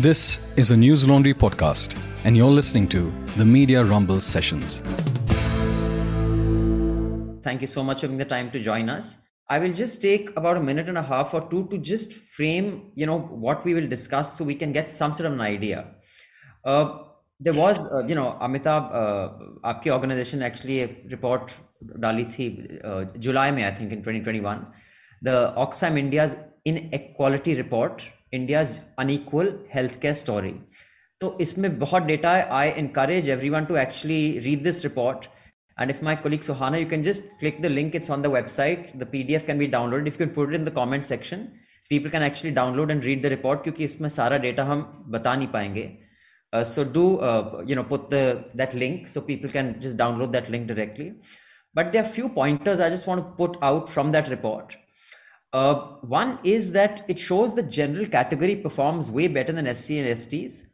This is a Newslaundry podcast, and you're listening to the Media Rumble Sessions. Thank you so much for having the time to join us. I will just take about a minute and a half or two to just frame, you know, what we will discuss, so we can get some sort of an idea. Uh, there was, uh, you know, Amitabh, uh, organization actually a report डाली thi, uh, July I think, in 2021, the Oxfam India's inequality report India's unequal health care story तो इसमें बहुत data है I encourage every one to actually read this report and if my colleague Sohana, you can just click the link. It's on the website. The PDF can be downloaded. If you can put it in the comment section, people can actually download and read the report क्योंकि इसमें सारा data हम बता नहीं पाएंगे. Uh, so do uh, you know put the that link so people can just download that link directly. But there are few pointers I just want to put out from that report. uh, one is that it shows the general category performs way better than SC and STs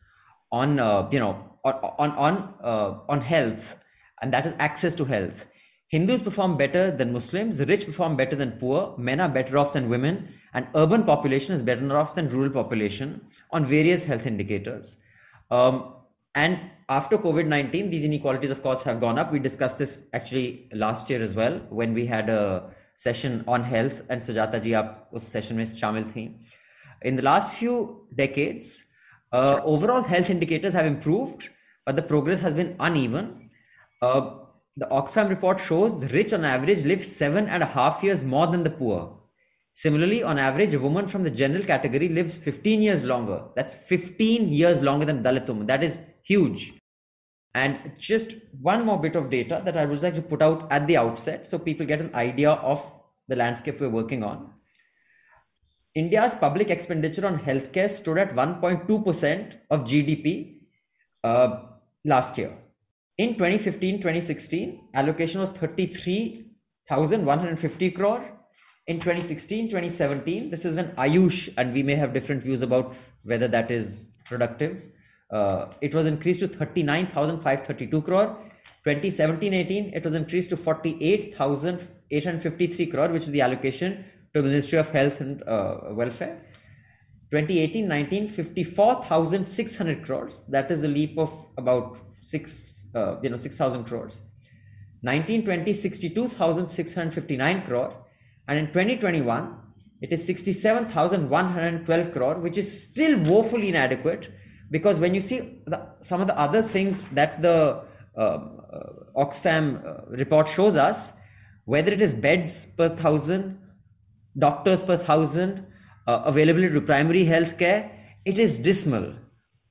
on uh, you know on on uh, on health, and that is access to health. Hindus perform better than Muslims. The rich perform better than poor. Men are better off than women, and urban population is better off than rural population on various health indicators. Um, and after COVID 19, these inequalities, of course, have gone up. We discussed this actually last year as well when we had a session on health and Sujatha ji aap us session mein shamil thi. In the last few decades, uh, overall health indicators have improved, but the progress has been uneven. Uh, the Oxfam report shows the rich on average live seven and a half years more than the poor. Similarly, on average, a woman from the general category lives 15 years longer. That's 15 years longer than Dalit woman. That is huge. And just one more bit of data that I would like to put out at the outset so people get an idea of the landscape we're working on. India's public expenditure on healthcare stood at 1.2% of GDP uh, last year. In 2015 2016, allocation was 33,150 crore. In 2016 2017, this is when Ayush, and we may have different views about whether that is productive it was increased to 39,532 crore. 2017-18, it was increased to 48,853 crore, which is the allocation to the Ministry of Health and uh, Welfare. 2018-19, 54,600 crores. That is a leap of about six, uh, you know, 6,000 crores. 1920, 62,659 crore. And in 2021, it is 67,112 crore, which is still woefully inadequate because when you see the, some of the other things that the uh, uh, Oxfam uh, report shows us, whether it is beds per thousand, doctors per thousand, uh, availability to primary health care, it is dismal.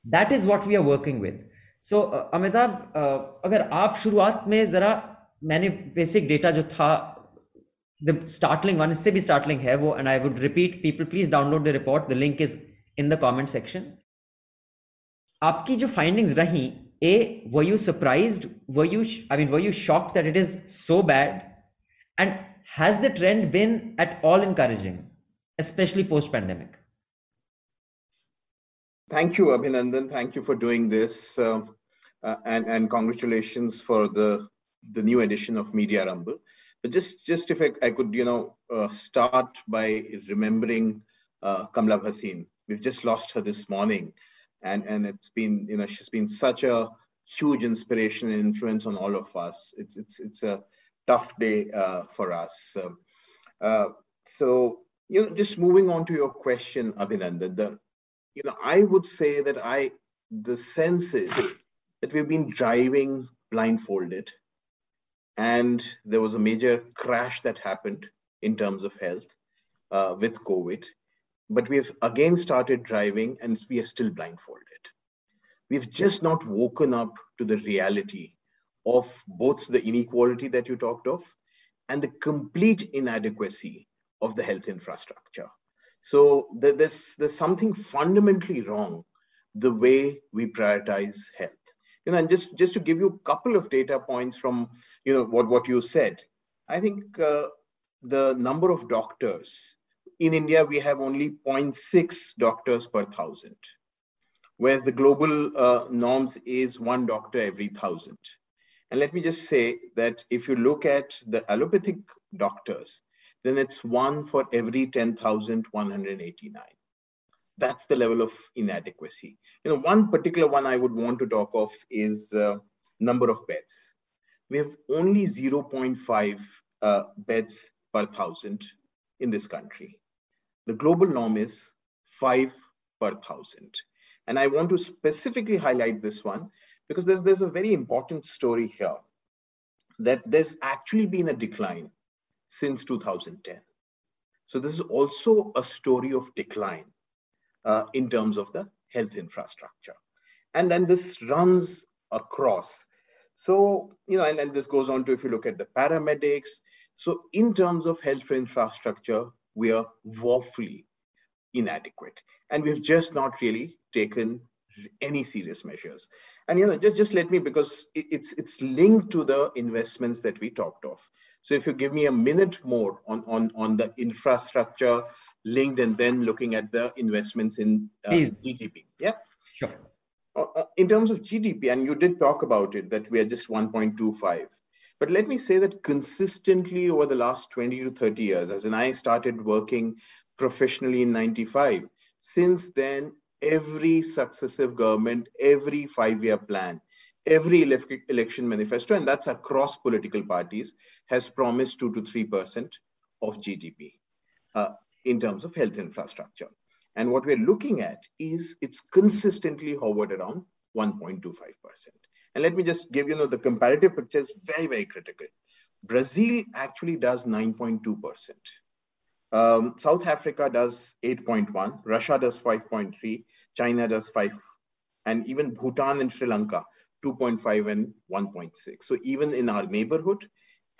That is what we are working with. So, uh, Amitabh, uh, अगर आप शुरुआत में जरा मैंने basic data जो था the startling one इससे भी startling है वो and I would repeat people please download the report the link is in the comment section आपकी जो फाइंडिंग्स रही uh were you surprised were you I mean were you shock that it is so bad and has the trend been at all encouraging especially post pandemic thank you abhinandan thank you for doing this uh, uh, and and congratulations for the the new edition of media rumble but just just if i, I could you know uh, start by remembering uh, kamla bhasin we've just lost her this morning and and it's been you know she's been such a huge inspiration and influence on all of us. It's it's it's a tough day uh, for us. Um, uh, so you know, just moving on to your question, Abhinandan, the you know I would say that I the sense is that we've been driving blindfolded, and there was a major crash that happened in terms of health uh, with COVID, but we've again started driving and we are still blindfolded. We've just not woken up to the reality of both the inequality that you talked of and the complete inadequacy of the health infrastructure. So there's, there's something fundamentally wrong the way we prioritize health. You know, and just, just to give you a couple of data points from you know what, what you said, I think uh, the number of doctors in India, we have only 0.6 doctors per thousand, whereas the global uh, norms is one doctor every thousand. And let me just say that if you look at the allopathic doctors, then it's one for every 10,189. that's the level of inadequacy. You know, one particular one I would want to talk of is uh, number of beds. We have only 0.5 uh, beds per thousand in this country. The global norm is five per thousand. And I want to specifically highlight this one because there's, there's a very important story here that there's actually been a decline since 2010. So this is also a story of decline uh, in terms of the health infrastructure. And then this runs across. So, you know, and then this goes on to if you look at the paramedics. So, in terms of health infrastructure, we are woefully inadequate. And we've just not really taken any serious measures. And you know, just just let me because it's it's linked to the investments that we talked of. So if you give me a minute more on on on the infrastructure linked and then looking at the investments in uh, GDP. Yeah. Sure. Uh, uh in terms of GDP, and you did talk about it that we are just 1.25. But let me say that consistently over the last 20 to 30 years, as in I started working professionally in 95, since then every successive government, every five year plan, every election manifesto, and that's across political parties, has promised 2 to 3% of GDP uh, in terms of health infrastructure. And what we're looking at is it's consistently hovered around 1.25%. And let me just give you know the comparative picture is very, very critical. Brazil actually does 9.2%. Um, South Africa does 8.1, Russia does 5.3, China does 5, and even Bhutan and Sri Lanka 2.5 and 1.6. So even in our neighborhood,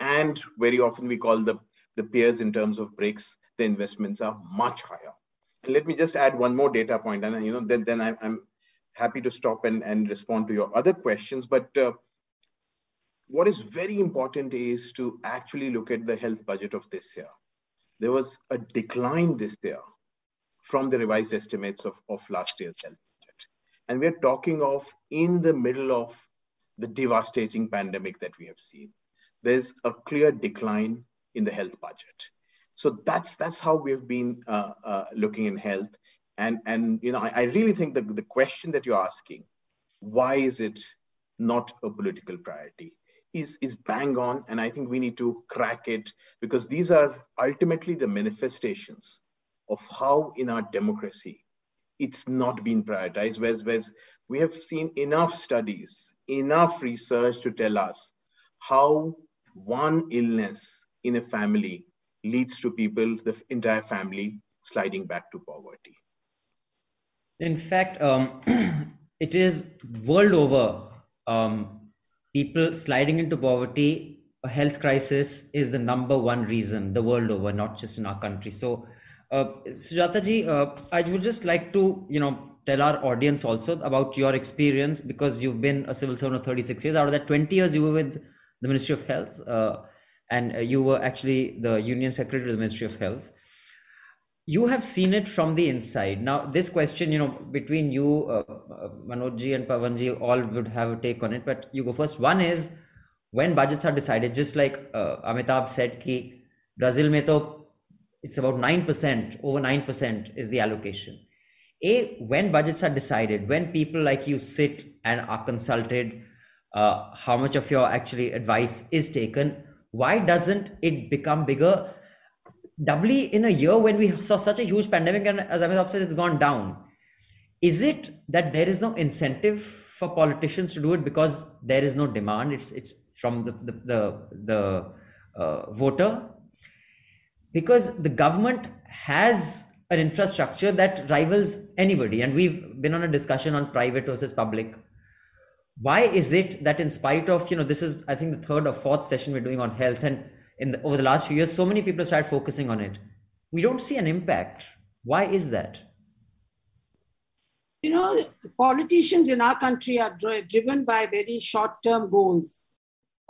and very often we call the, the peers in terms of BRICS, the investments are much higher. And let me just add one more data point, and you know then, then I, am happy to stop and, and respond to your other questions. But uh, what is very important is to actually look at the health budget of this year there was a decline this year from the revised estimates of, of last year's health budget. And we're talking of in the middle of the devastating pandemic that we have seen. There's a clear decline in the health budget. So that's that's how we've been uh, uh, looking in health. And and you know, I, I really think that the question that you're asking, why is it not a political priority? is is bang on and i think we need to crack it because these are ultimately the manifestations of how in our democracy it's not been prioritized whereas, whereas we have seen enough studies enough research to tell us how one illness in a family leads to people the entire family sliding back to poverty in fact um, it is world over um, people sliding into poverty, a health crisis is the number one reason the world over, not just in our country. So, uh, Sujatha ji, uh, I would just like to, you know, tell our audience also about your experience because you've been a civil servant of 36 years. Out of that, 20 years you were with the Ministry of Health, uh, and uh, you were actually the Union Secretary of the Ministry of Health you have seen it from the inside. Now this question you know between you uh, uh, manojji and pawanji all would have a take on it but you go first. One is when budgets are decided just like uh, amitabh said ki brazil mein to it's about 9% over 9% is the allocation. A when budgets are decided when people like you sit and are consulted uh, how much of your actually advice is taken why doesn't it become bigger doubly in a year when we saw such a huge pandemic and as Amitabh says it's gone down. Is it that there is no incentive for politicians to do it because there is no demand? It's it's from the the the, the uh, voter? Because the government has an infrastructure that rivals anybody and we've been on a discussion on private versus public. Why is it that in spite of you know this is i think the third or fourth session we're doing on health and in the, over the last few years so many people start focusing on it. We don't see an impact. Why is that? You know politicians in our country are driven by very short term goals.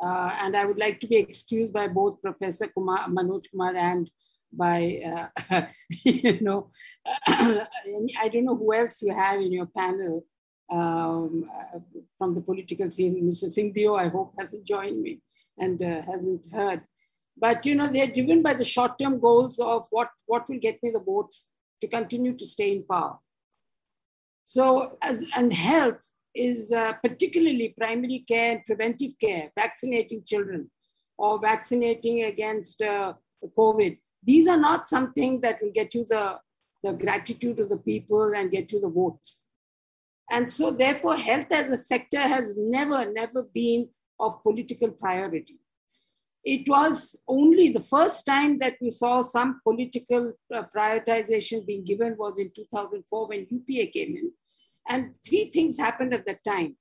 Uh, and i would like to be excused by both professor kumar manoj kumar and by uh, you know i don't know who else you have in your panel um, from the political scene. Mr Singh Deo, i hope hasn't joined me and uh, hasn't heard but you know, they're driven by the short-term goals of what, what will get me the votes to continue to stay in power. So, as and health is uh, particularly primary care and preventive care, vaccinating children or vaccinating against uh, COVID. These are not something that will get you the, the gratitude of the people and get you the votes. And so, therefore, health as a sector has never, never been of political priority. It was only the first time that we saw some political uh, prioritization being given was in 2004 when UPA came in. And three things happened at that time.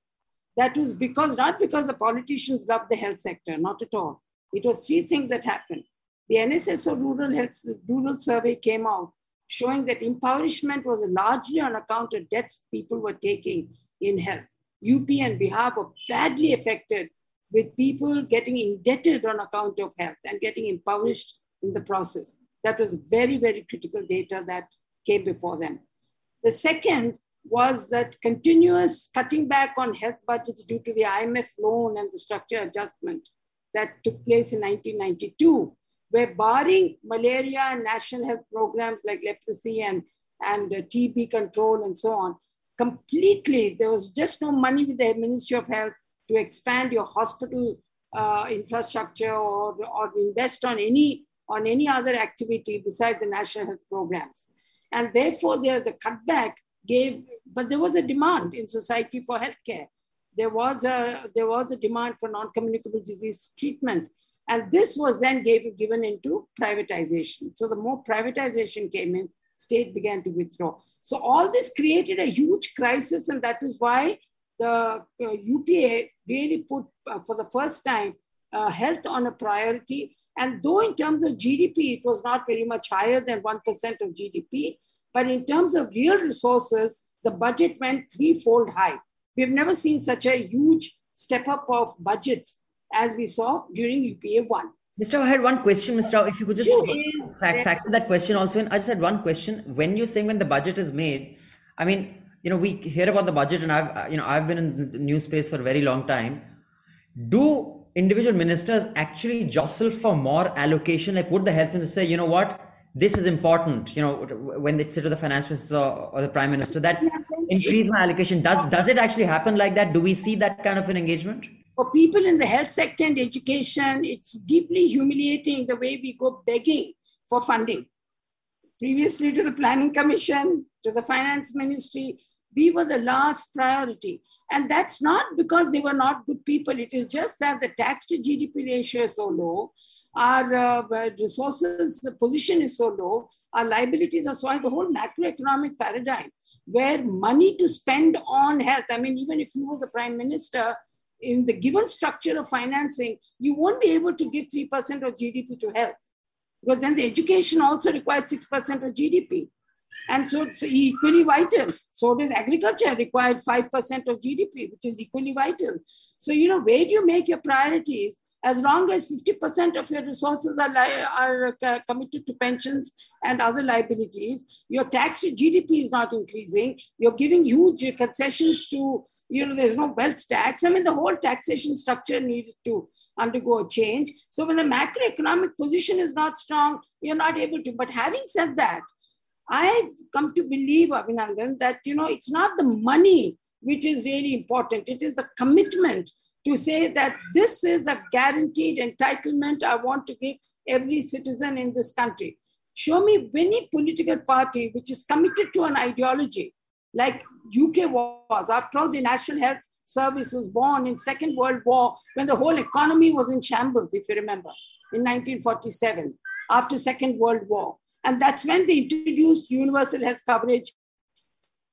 That was because, not because the politicians loved the health sector, not at all. It was three things that happened. The NSSO Rural Health Rural Survey came out showing that impoverishment was largely on account of deaths people were taking in health. UP and Bihar were badly affected with people getting indebted on account of health and getting impoverished in the process. That was very, very critical data that came before them. The second was that continuous cutting back on health budgets due to the IMF loan and the structure adjustment that took place in 1992, where barring malaria and national health programs like leprosy and, and TB control and so on, completely, there was just no money with the Ministry of Health to expand your hospital uh, infrastructure or, or invest on any on any other activity besides the national health programs. And therefore, the, the cutback gave, but there was a demand in society for healthcare. There was a, there was a demand for non-communicable disease treatment. And this was then gave, given into privatization. So the more privatization came in, state began to withdraw. So all this created a huge crisis, and that is why the uh, UPA really put, uh, for the first time, uh, health on a priority. And though in terms of GDP, it was not very much higher than 1% of GDP, but in terms of real resources, the budget went threefold high. We've never seen such a huge step up of budgets as we saw during UPA 1. Mr. I had one question, Mr. Rao, If you could just fact, factor that question also in. I just had one question. When you're saying when the budget is made, I mean, you know, we hear about the budget and I've, you know, I've been in the news space for a very long time. Do individual ministers actually jostle for more allocation? Like would the health minister say, you know what, this is important, you know, when they say to the finance minister or the prime minister that increase my allocation. Does, does it actually happen like that? Do we see that kind of an engagement? For people in the health sector and education, it's deeply humiliating the way we go begging for funding. Previously to the planning commission, to the finance ministry, we were the last priority. And that's not because they were not good people. It is just that the tax to GDP ratio is so low, our uh, resources, the position is so low, our liabilities are so high, the whole macroeconomic paradigm where money to spend on health, I mean, even if you were the prime minister, in the given structure of financing, you won't be able to give 3% of GDP to health. Because then the education also requires 6% of GDP. And so it's equally vital. So does agriculture require 5% of GDP, which is equally vital. So, you know, where do you make your priorities? As long as 50% of your resources are, are uh, committed to pensions and other liabilities, your tax to GDP is not increasing. You're giving huge concessions to, you know, there's no wealth tax. I mean, the whole taxation structure needed to undergo a change. So when the macroeconomic position is not strong, you're not able to. But having said that, I've come to believe, Abhinandan, that you know it's not the money which is really important. It is a commitment to say that this is a guaranteed entitlement I want to give every citizen in this country. Show me any political party which is committed to an ideology like UK was. After all, the National Health Service was born in Second World War when the whole economy was in shambles, if you remember, in 1947, after Second World War. And that's when they introduced universal health coverage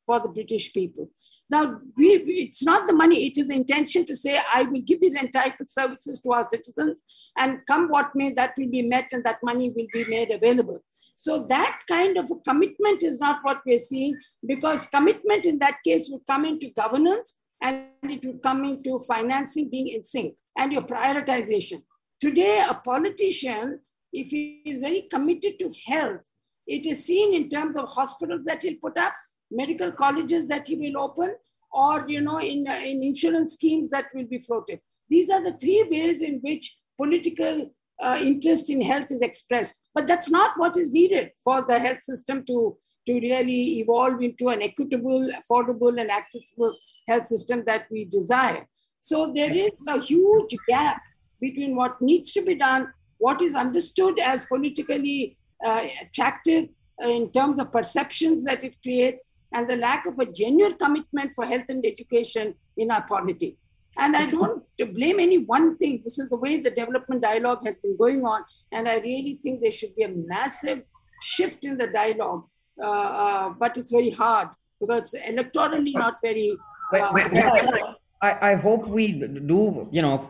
for the British people. Now, we, it's not the money, it is the intention to say, I will give these entitled services to our citizens, and come what may, that will be met and that money will be made available. So, that kind of a commitment is not what we're seeing, because commitment in that case would come into governance and it would come into financing being in sync and your prioritization. Today, a politician if he is very committed to health, it is seen in terms of hospitals that he'll put up, medical colleges that he will open, or you know, in, uh, in insurance schemes that will be floated. These are the three ways in which political uh, interest in health is expressed. But that's not what is needed for the health system to to really evolve into an equitable, affordable, and accessible health system that we desire. So there is a huge gap between what needs to be done, what is understood as politically uh, attractive in terms of perceptions that it creates, and the lack of a genuine commitment for health and education in our polity. And I don't blame any one thing. This is the way the development dialogue has been going on. And I really think there should be a massive shift in the dialogue. Uh, uh, but it's very hard because it's electorally not very. Uh, wait, wait, wait, I, I hope we do, you know,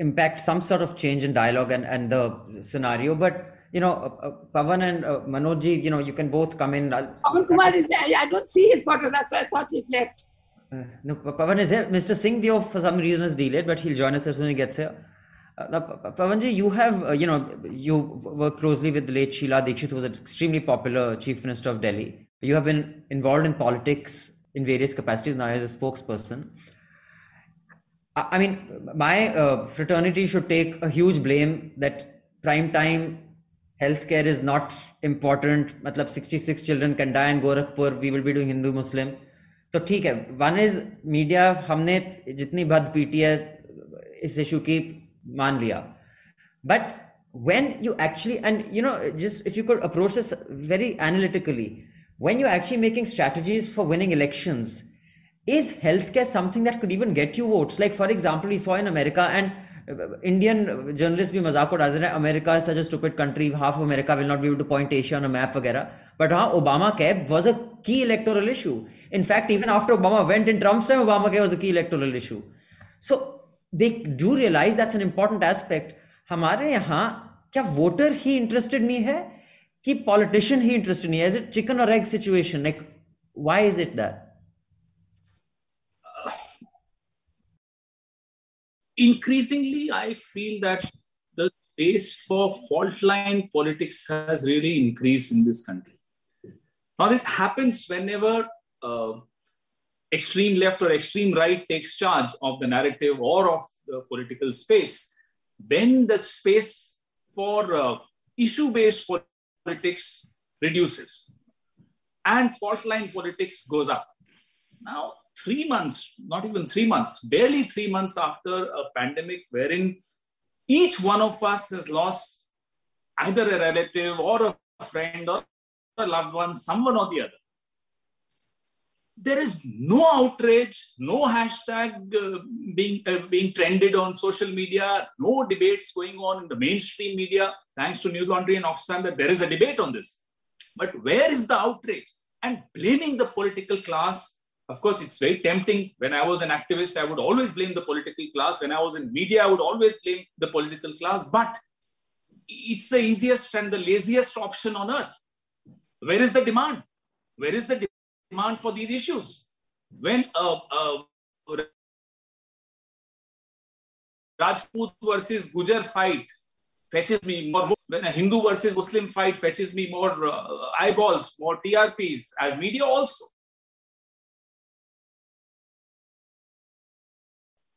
impact some sort of change in dialogue and, and the scenario. But you know, uh, uh, Pawan and uh, Manojji, you know, you can both come in. Pawan Kumar is there. I don't see his photo. That's why I thought he'd left. Uh, no, Pawan is here. Mr. Singh Deo, for some reason, is delayed, but he'll join us as soon as he gets here. Uh, Pawanji, you have, uh, you know, you work closely with the late Sheila Dikshit, who was an extremely popular chief minister of Delhi. You have been involved in politics in various capacities now as a spokesperson. I mean, my uh, fraternity should take a huge blame that prime time healthcare is not important. मतलब 66 children can die in Gorakhpur. We will be doing Hindu Muslim. तो ठीक है one is media हमने जितनी भद PT है इस issue की मान लिया but when you actually and you know just if you could approach this very analytically when you're actually making strategies for winning elections is healthcare something that could even get you votes like for example we saw in america and Indian journalist भी मज़ाक उड़ाते रहे America such a stupid country half America will not be able to point Asia on a map वगैरह but हाँ Obamacare was a key electoral issue in fact even after obama went in trump's time obama was a key electoral issue so they do realize that's an important aspect हमारे यहाँ क्या voter ही interested नहीं है कि politician ही interested नहीं है is it chicken और egg situation like why is it that increasingly, I feel that the space for fault line politics has really increased in this country. Now, it happens whenever uh, extreme left or extreme right takes charge of the narrative or of the political space, then the space for uh, issue based politics reduces and fault line politics goes up. Now, three months, not even three months, barely three months after a pandemic wherein each one of us has lost either a relative or a friend or a loved one, someone or the other. There is no outrage, no hashtag uh, being, uh, being trended on social media, no debates going on in the mainstream media, thanks to Newslaundry and Oxfam, that there is a debate on this. But where is the outrage? And blaming the political class of course, it's very tempting. When I was an activist, I would always blame the political class. When I was in media, I would always blame the political class. But it's the easiest and the laziest option on earth. Where is the demand? Where is the demand for these issues? When a, a Rajput versus Gujar fight fetches me more, when a Hindu versus Muslim fight fetches me more uh, eyeballs, more TRPs, as media also.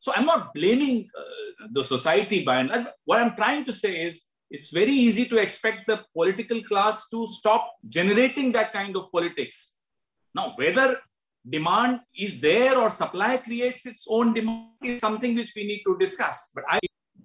So I'm not blaming uh, the society by and large. What I'm trying to say is it's very easy to expect the political class to stop generating that kind of politics. Now, whether demand is there or supply creates its own demand is something which we need to discuss. But I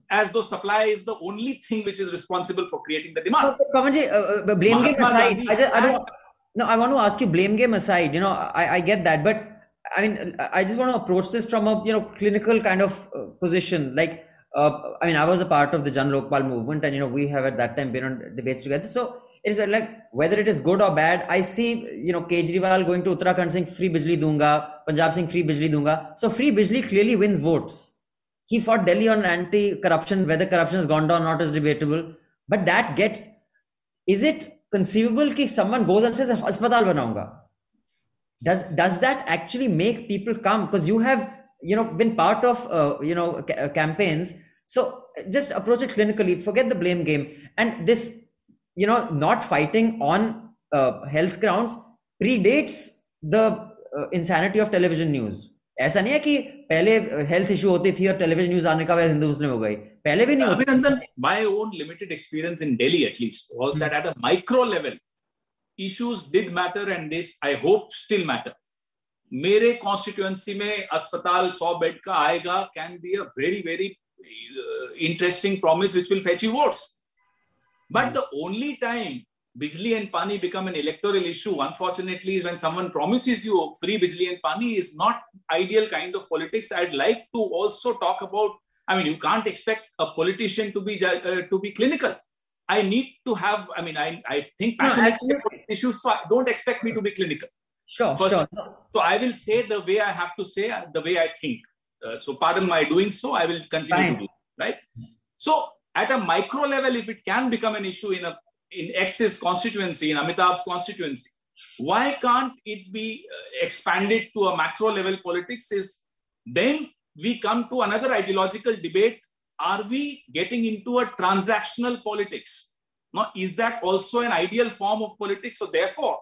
as though supply is the only thing which is responsible for creating the demand. Pawanji, uh, uh, blame Mahatma game aside, I, just, I don't. No, I want to ask you, blame game aside. You know, I, I get that, but I mean, I just want to approach this from a you know clinical kind of uh, position. Like, uh, I mean, I was a part of the Jan Lokpal movement, and you know, we have at that time been on debates together. So it's like whether it is good or bad. I see, you know, Kejriwal going to Uttarakhand saying free bijli dunga, Punjab saying free bijli dunga. So free bijli clearly wins votes. He fought Delhi on anti-corruption. Whether corruption has gone down or not is debatable. But that gets. Is it conceivable that someone goes and says, "Hospital banaunga"? does does that actually make people come because you have you know been part of uh, you know ca- uh, campaigns so just approach it clinically forget the blame game and this you know not fighting on uh, health grounds predates the uh, insanity of television news ऐसा नहीं है कि पहले health issue होती थी और television news आने का वजह हिंदू मुस्लिम हो गई पहले भी नहीं अभिनंदन my own limited experience in delhi at least was hmm. that at a micro level issues did matter and this I hope still matter. मेरे कॉन्स्टिट्युएंसी में अस्पताल 100 बेड का आएगा can be a very very interesting promise which will fetch you votes but the only time Bijli and Pani become an electoral issue, unfortunately, is when someone promises you free Bijli and Pani is not ideal kind of politics. I'd like to also talk about. I mean, you can't expect a politician to be uh, to be clinical. I need to have. I mean, I I think passionate no, issues, so don't expect me to be clinical. Sure, First, sure. So I will say the way I have to say, the way I think. Uh, so pardon my doing so. I will continue Fine. to do right. So at a micro level, if it can become an issue in a in X's constituency, in Amitabh's constituency, why can't it be uh, expanded to a macro level politics? Is then we come to another ideological debate: Are we getting into a transactional politics? Now, is that also an ideal form of politics? So therefore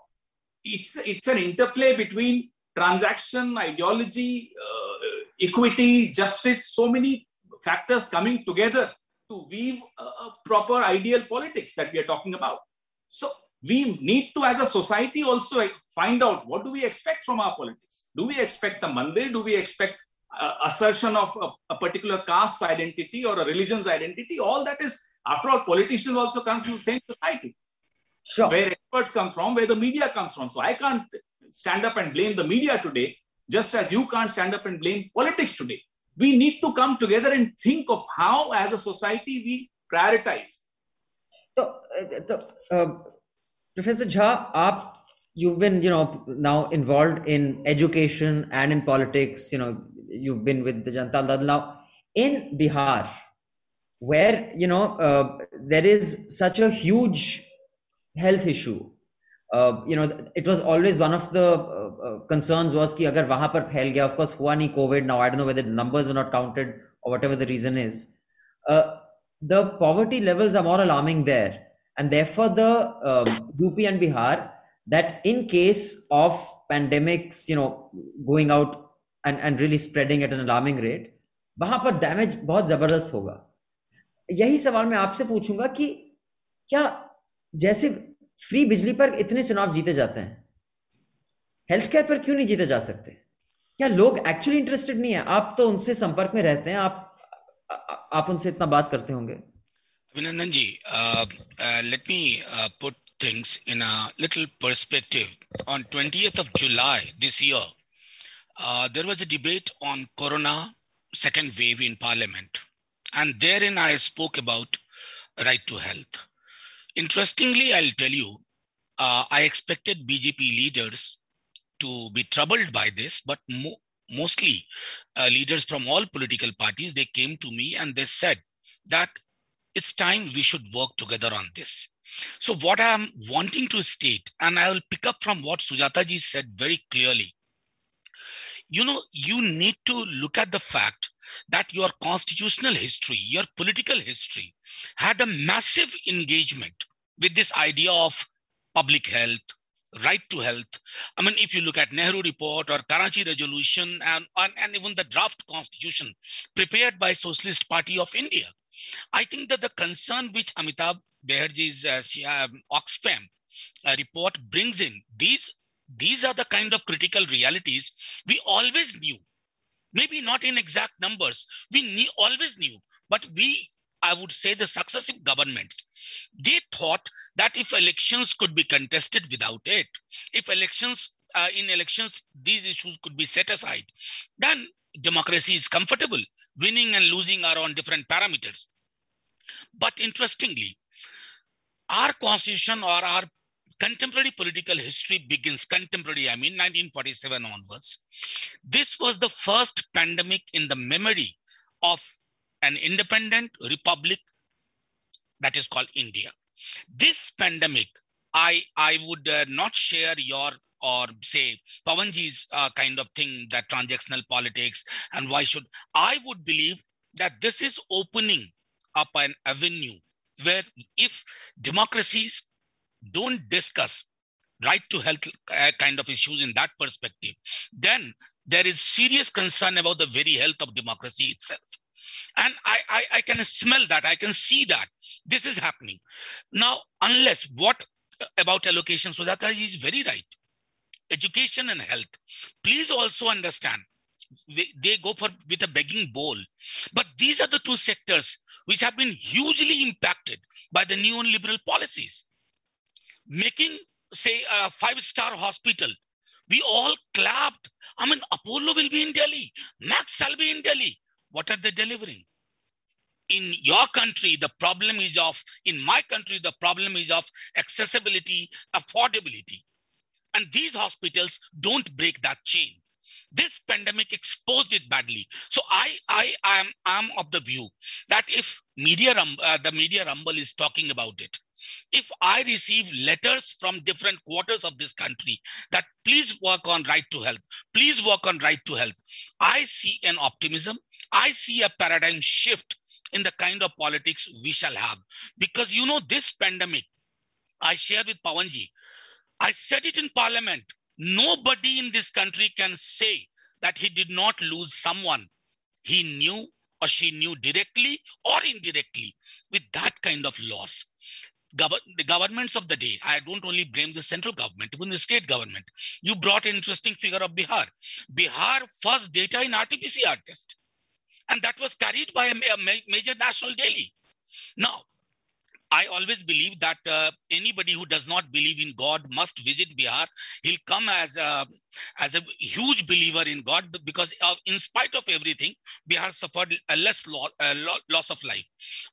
it's it's an interplay between transaction, ideology, uh, equity, justice, so many factors coming together to weave a, proper ideal politics that we are talking about. So we need to, as a society, also find out what do we expect from our politics. Do we expect a mandir? Do we expect uh, assertion of a, a, particular caste identity or a religion's identity? All that is, after all, politicians also come from the same society. Sure. Where experts come from, where the media comes from. So I can't stand up and blame the media today, just as you can't stand up and blame politics today. We need to come together and think of how, as a society, we prioritize. So, uh, uh, Professor Jha, aap, you've been, you know, now involved in education and in politics. You know, you've been with the Janta Dal. Now, in Bihar, where you know uh, there is such a huge health issue, uh, you know it was always one of the uh, uh concerns was ki agar wahan par phail gaya, of course hua nahi COVID. Now I don't know whether the numbers were not counted or whatever the reason is. Uh, the poverty levels are more alarming there, and therefore the um, UP and Bihar that in case of pandemics, you know, going out and, and really spreading at an alarming rate वहाँ पर damage बहुत ज़बरदस्त होगा। यही सवाल मैं आपसे पूछूँगा कि क्या जैसे फ्री बिजली पर इतने चुनाव जीते जाते हैं हेल्थ केयर पर क्यों नहीं जीते जा सकते? क्या लोग एक्चुअली इंटरेस्टेड नहीं है? आप तो उनसे संपर्क में रहते हैं आप आप उनसे इतना बात करते होंगे। Abhinandan ji let me put things in a little perspective. On 20th of July this year, uh, there was a debate on Corona second wave in Parliament. And therein I spoke about right to health. Interestingly, I'll tell you, uh, I expected BJP leaders to be troubled by this, but mo mostly uh, leaders from all political parties, they came to me and they said that it's time we should work together on this. So what I'm wanting to state, and I will pick up from what Sujatha ji said very clearly, you know, you need to look at the fact that your constitutional history, your political history had a massive engagement with this idea of public health, right to health. I mean, if you look at Nehru report or Karachi resolution and, and, and even the draft constitution prepared by Socialist Party of India, I think that the concern which Amitabh Behar ji's uh, um, Oxfam uh, report brings in, these, these are the kind of critical realities we always knew maybe not in exact numbers. We always knew, but we, I would say the successive governments, they thought that if elections could be contested without it, if elections, uh, in elections, these issues could be set aside, then democracy is comfortable. Winning and losing are on different parameters. But interestingly, our constitution or our contemporary political history begins contemporary i mean 1947 onwards. This was the first pandemic in the memory of an independent republic that is called india. This pandemic i i would uh, not share your or say pawanji's uh, kind of thing that transactional politics and why should i would believe that this is opening up an avenue where if democracies don't discuss right to health uh, kind of issues in that perspective, then there is serious concern about the very health of democracy itself. And I, I, I can smell that, I can see that this is happening. Now, unless what about allocation. Sujatha is very right. Education and health. Please also understand they go for with a begging bowl. But these are the two sectors which have been hugely impacted by the neoliberal policies. Making, say, a five-star hospital, we all clapped. I mean, Apollo will be in Delhi, Max shall be in Delhi. What are they delivering? In your country, the problem is of, in my country, the problem is of accessibility, affordability. And these hospitals don't break that chain this pandemic exposed it badly. So i i am am of the view that if media uh, the media rumble is talking about it if i receive letters from different quarters of this country that please work on right to health please work on right to health i see an optimism. I see a paradigm shift in the kind of politics we shall have. Because you know this pandemic i shared with pawanji i said it in parliament Nobody in this country can say that he did not lose someone he knew or she knew directly or indirectly with that kind of loss. The governments of the day, I don't only blame the central government, even the state government. You brought an interesting figure of Bihar. Bihar first data in RT-PCR test. And that was carried by a major national daily. Now, I always believe that uh, anybody who does not believe in God must visit Bihar. He'll come as a as a huge believer in God because of, in spite of everything, Bihar suffered a less lo- a lo- loss of life.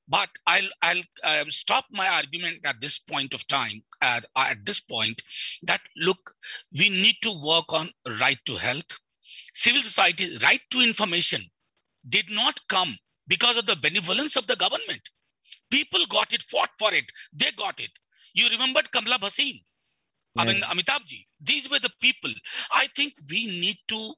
But I'll I'll uh, stop my argument at this point of time. At, at this point, that look, we need to work on right to health, civil society right to information did not come because of the benevolence of the government People got it, fought for it. They got it. You remembered Kamala Bhasin? I mean, Amitabh ji, these were the people. I think we need to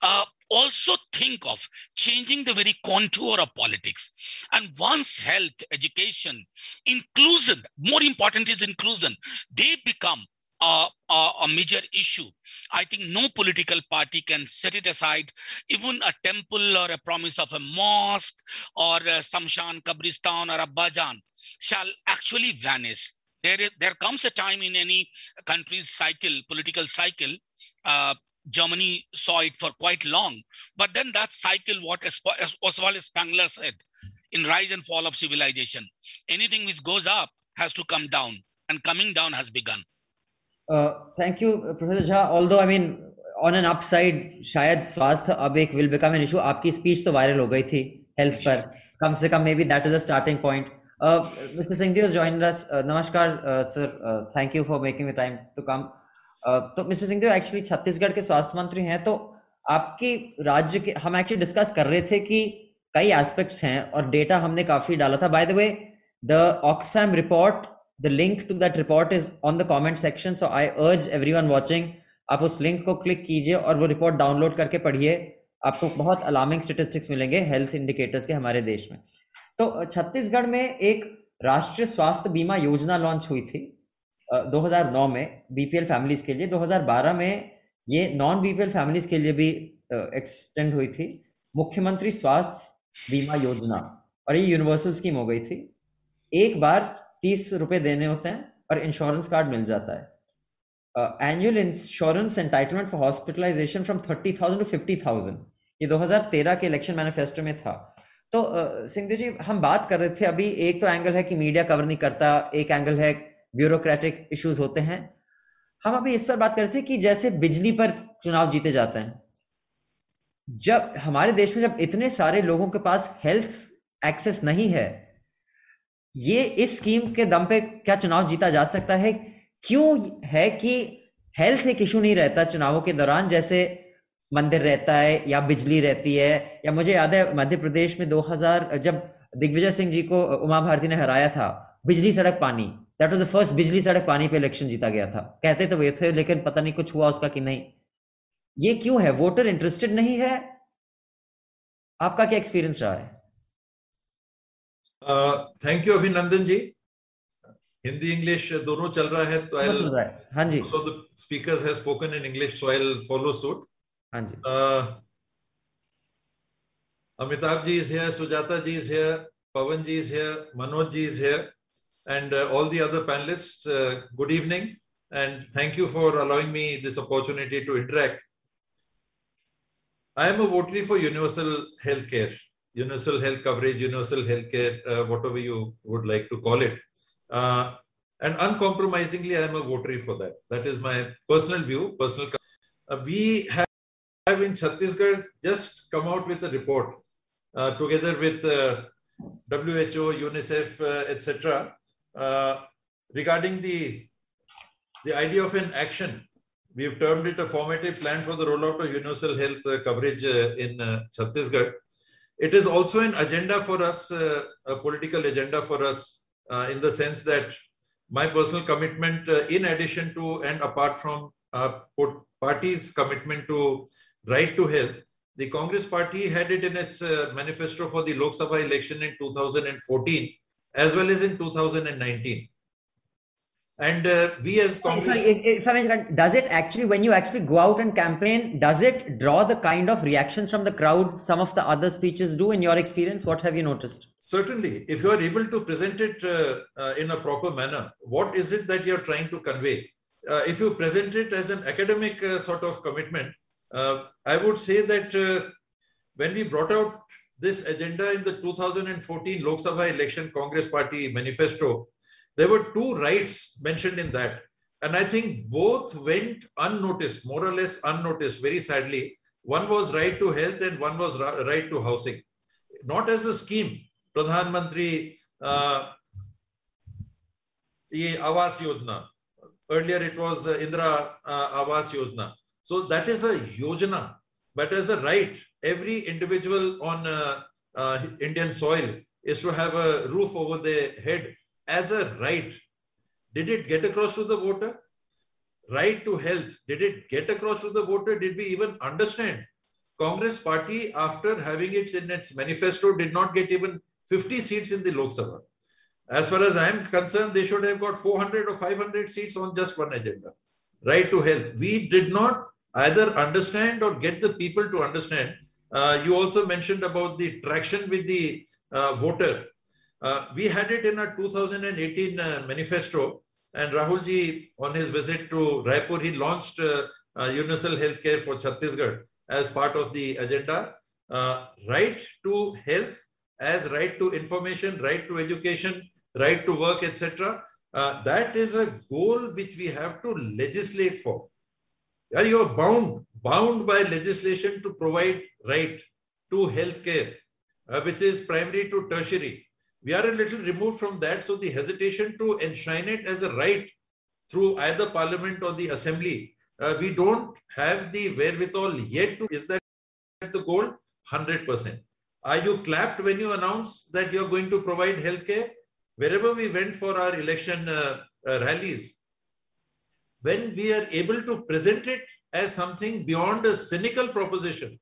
uh, also think of changing the very contour of politics. And once health, education, inclusion, more important is inclusion, they become a, a, a, major issue. I think no political party can set it aside. Even a temple or a promise of a mosque or a Samshan, Kabristan or a Bajan shall actually vanish. There, is, there comes a time in any country's cycle, political cycle, uh, Germany saw it for quite long. But then that cycle, what Oswald Spengler said, in rise and fall of civilization, anything which goes up has to come down, and coming down has begun. Thank you professor Jha although I mean on an upside शायद स्वास्थ्य अब एक will become an issue आपकी speech तो viral हो गई थी health पर. कम से कम maybe that is a starting point mister Sindhi is join us नमस्कार sir thank you for making time to come तो मिस्टर सिंधी एक्चुअली छत्तीसगढ़ के स्वास्थ्य मंत्री हैं तो आपकी राज्य के हम एक्चुअली डिस्कस कर रहे थे कि कई एस्पेक्ट्स हैं और डेटा हमने काफ़ी डाला था. By the way the Oxfam report the link to that report is on the comment section. So i urge everyone watching, आप उस लिंक को क्लिक कीजिए और वो रिपोर्ट डाउनलोड करके पढ़िए। आपको बहुत अलार्मिंग स्टेटिस्टिक्स मिलेंगे हेल्थ इंडिकेटर्स के हमारे देश में। तो छत्तीसगढ़ में एक राष्ट्रीय स्वास्थ्य बीमा योजना लॉन्च हुई थी 2009 में बीपीएल फैमिलीज़ के लिए। 2012 में ये नॉन बीपीएल फैमिलीज़ के लिए भी एक्सटेंड हुई थी। मुख्यमंत्री स्वास्थ्य बीमा योजना और ये यूनिवर्सल स्कीम हो गई थी। एक बार तीस रुपए देने होते हैं और इंश्योरेंस कार्ड मिल जाता है। Annual insurance entitlement for hospitalisation from thirty thousand to fifty thousand ये 2013 के इलेक्शन मैनिफेस्टो में था। तो सिंधु जी, हम बात कर रहे थे अभी, एक तो एंगल है कि मीडिया कवर नहीं करता, एक एंगल है ब्यूरोक्रेटिक इश्यूज़ होते हैं। हम अभी इस पर बात कर रहे थे कि जैसे बिजली पर चुनाव जीते जाते हैं। जब हमारे देश में जब इतने सारे लोगों के पास हेल्थ एक्सेस नहीं है ये इस स्कीम के दम पे क्या चुनाव जीता जा सकता है? क्यों है कि हेल्थ एक इशू नहीं रहता चुनावों के दौरान? जैसे मंदिर रहता है या बिजली रहती है, या मुझे याद है मध्य प्रदेश में 2000 जब दिग्विजय सिंह जी को उमा भारती ने हराया था, बिजली सड़क पानी दैट वाज द फ़र्स्ट बिजली सड़क पानी पे इलेक्शन जीता गया था। कहते तो वे थे, लेकिन पता नहीं कुछ हुआ उसका कि नहीं। ये क्यों है? वोटर इंटरेस्टेड नहीं है? आपका क्या एक्सपीरियंस रहा है? थैंक यू अभिनंदन जी हिंदी इंग्लिश दोनों चल रहा है तो आई हाँ जी so the speakers have spoken in English so I will follow suit हाँ जी Amitabh ji is here Sujata ji is here Pawan ji is here Manoj ji is here and uh, all the other panelists, uh, good evening. And thank you for allowing me this opportunity to interact. I am a votary for universal healthcare, universal health coverage, universal healthcare, uh, whatever you would like to call it. Uh, and uncompromisingly, I am a votary for that. That is my personal view, personal. Uh, we have in Chhattisgarh just come out with a report uh, together with uh, WHO, UNICEF, uh, etc., uh, regarding the the idea of an action. We have termed it a formative plan for the rollout of universal health coverage in Chhattisgarh. It is also an agenda for us, a political agenda for us, in the sense that my personal commitment, in addition to and apart from uh, party's commitment to right to health, the Congress party had it in its uh, manifesto for the Lok Sabha election in 2014 as well as in 2019. And uh, we as Congress. Sorry, if, if, does it actually, when you actually go out and campaign, does it draw the kind of reactions from the crowd some of the other speeches do in your experience? What have you noticed? Certainly. If you are able to present it uh, uh, in a proper manner, what is it that you're trying to convey? Uh, if you present it as an academic uh, sort of commitment, uh, I would say that uh, when we brought out this agenda in the 2014 Lok Sabha election Congress Party manifesto, there were two rights mentioned in that. And I think both went unnoticed, more or less unnoticed, very sadly. One was right to health and one was right to housing. Not as a scheme. Pradhan Mantri uh, Awas Yojana. Earlier it was uh, Indira uh, Awas Yojana. So that is a yojana, but as a right, every individual on uh, uh, Indian soil is to have a roof over their head as a right. Did it get across to the voter? Right to health, did it get across to the voter? Did we even understand? Congress party, after having it in its manifesto, did not get even 50 seats in the Lok Sabha. As far as I am concerned, they should have got 400 or 500 seats on just one agenda. Right to health. We did not either understand or get the people to understand. Uh, you also mentioned about the traction with the uh, voter. Uh, we had it in our 2018 uh, manifesto, and Rahulji, on his visit to Raipur, he launched uh, uh, universal healthcare for Chhattisgarh as part of the agenda. right to health as right to information, right to education, right to work, etc. that is a goal which we have to legislate for you are bound, bound by legislation to provide right to healthcare, uh, which is primary to tertiary. We are a little removed from that, so the hesitation to enshrine it as a right through either parliament or the assembly, uh, we don't have the wherewithal yet to. Is that the goal? 100%. Are you clapped when you announce that you're going to provide healthcare? Wherever we went for our election uh, uh rallies, when we are able to present it as something beyond a cynical proposition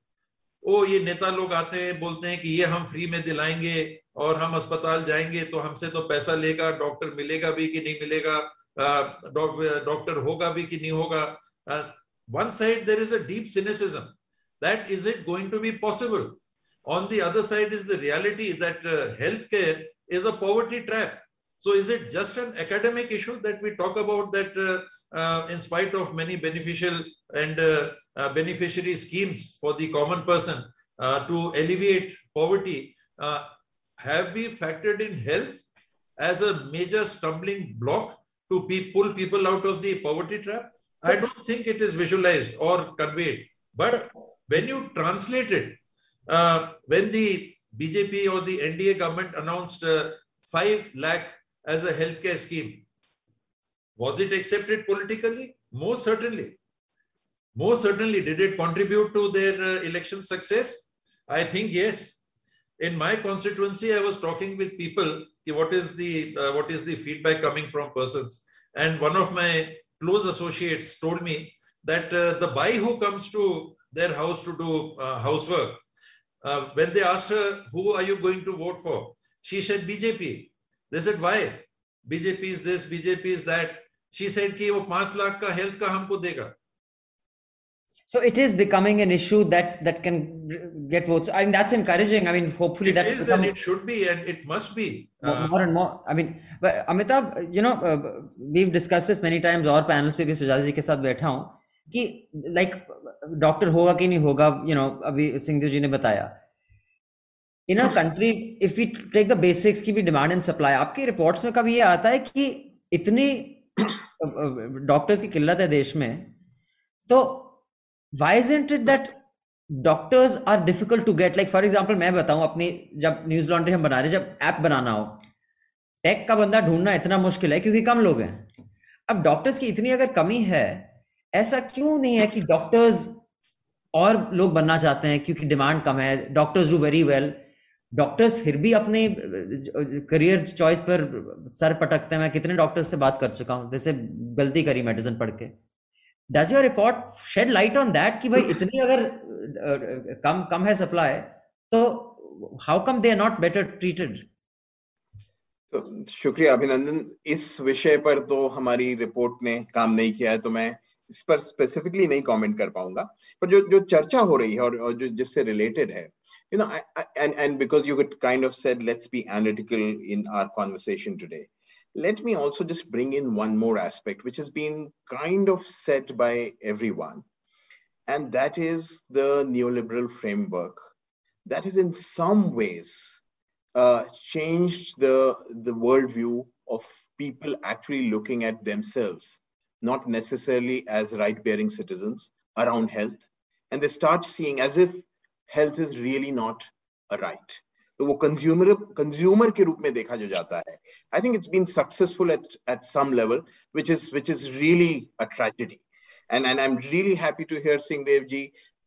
ओ, ये नेता लोग आते हैं, बोलते हैं कि ये हम फ्री में दिलाएँगे और हम अस्पताल जाएँगे तो हमसे तो पैसा लेगा डॉक्टर मिलेगा भी कि नहीं मिलेगा डॉक्टर होगा भी कि नहीं होगा। One side there is a deep cynicism that is it going to be possible on the other side is the reality that health care is a poverty trap so is it just an academic issue that we talk about that in spite of many beneficial and uh, uh beneficiary schemes for the common person uh, to alleviate poverty, uh, have we factored in health as a major stumbling block to pe pull people out of the poverty trap? I don't think it is visualized or conveyed. But when you translate it, when the BJP or the NDA government announced 5 lakh as a healthcare scheme. Was it accepted politically? Most certainly. Most certainly. Did it contribute to their uh, election success? I think yes. In my constituency, I was talking with people. What is the uh, what is the feedback coming from persons? And one of my close associates told me that uh, the boy who comes to their house to do uh, housework, uh, when they asked her, "Who are you going to vote for?" She said BJP. They said, why? BJP is this, BJP is that. She said कि वो पांच लाख का health का हमको देगा so it is becoming an issue that that can get votes. I mean, that's encouraging. I mean, hopefully it that is and it should be and it must be uh, more and more. I mean, but Amitabh, you know, uh, we've discussed this many times और panels पे भी सुजाता जी के साथ बैठा हूँ कि like doctor होगा कि नहीं होगा you know अभी सिंधु जी ने बताया in a country if we take the basics की भी demand and supply आपके reports में कभी ये आता है कि इतनी डॉक्टर्स की किल्लत है देश में तो why isn't it that doctors are difficult to get like for example मैं बताऊँ अपनी, जब न्यूज़ लॉन्ड्री हम बना रहे जब ऐप बनाना हो टेक का बंदा ढूंढना इतना मुश्किल है क्योंकि कम लोग हैं। अब डॉक्टर्स की इतनी अगर कमी है, ऐसा क्यों नहीं है कि डॉक्टर्स और लोग बनना चाहते हैं क्योंकि डिमांड कम है doctors do very well doctors फिर भी अपने करियर चॉइस पर सर पटकते हैं। मैं कितने डॉक्टर्स से बात कर चुका हूँ, जैसे गलती करी मेडिसिन पढ़ के। Does your report shed light on that कि भाई इतनी अगर कम कम है सप्लाई तो how come they are not better treated तो शुक्रिया अभिनंदन। इस विषय पर तो हमारी रिपोर्ट ने काम नहीं किया है तो मैं इस पर स्पेसिफिकली नहीं कमेंट कर पाऊँगा। पर जो जो चर्चा हो रही है और, और जो जिससे रिलेटेड है know and and because you could kind of said let's be analytical in our conversation today let me also just bring in one more aspect, which has been kind of said by everyone, and that is the neoliberal framework that has in some ways uh, changed the, the worldview of people actually looking at themselves, not necessarily as right bearing citizens around health. And they start seeing as if health is really not a right. तो वो consumer consumer के रूप में देखा जो जाता है। I think it's been successful at at some level which is which is really a tragedy and i'm really happy to hear singh dev ji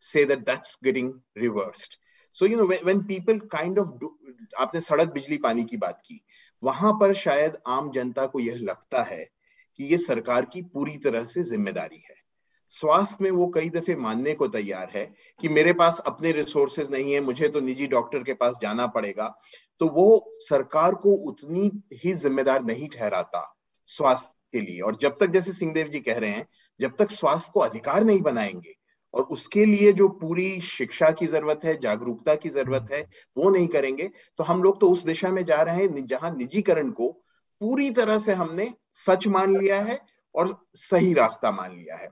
say that that's getting reversed. So you know when, when people kind of do आपने सड़क बिजली पानी की बात की वहाँ पर शायद आम जनता को यह लगता है कि ये सरकार की पूरी तरह से ज़िम्मेदारी है। स्वास्थ्य में वो कई दफे मानने को तैयार है कि मेरे पास अपने रिसोर्सेज नहीं है, मुझे तो निजी डॉक्टर के पास जाना पड़ेगा। तो वो सरकार को उतनी ही जिम्मेदार नहीं ठहराता स्वास्थ्य के लिए। और जब तक जैसे सिंहदेव जी कह रहे हैं, जब तक स्वास्थ्य को अधिकार नहीं बनाएँगे और उसके लिए जो पूरी शिक्षा की ज़रूरत है, जागरूकता की ज़रूरत है, वो नहीं करेंगे तो हम लोग तो उस दिशा में जा रहे हैं, जहाँ निजीकरण को पूरी तरह से हमने सच मान लिया है और सही रास्ता मान लिया है।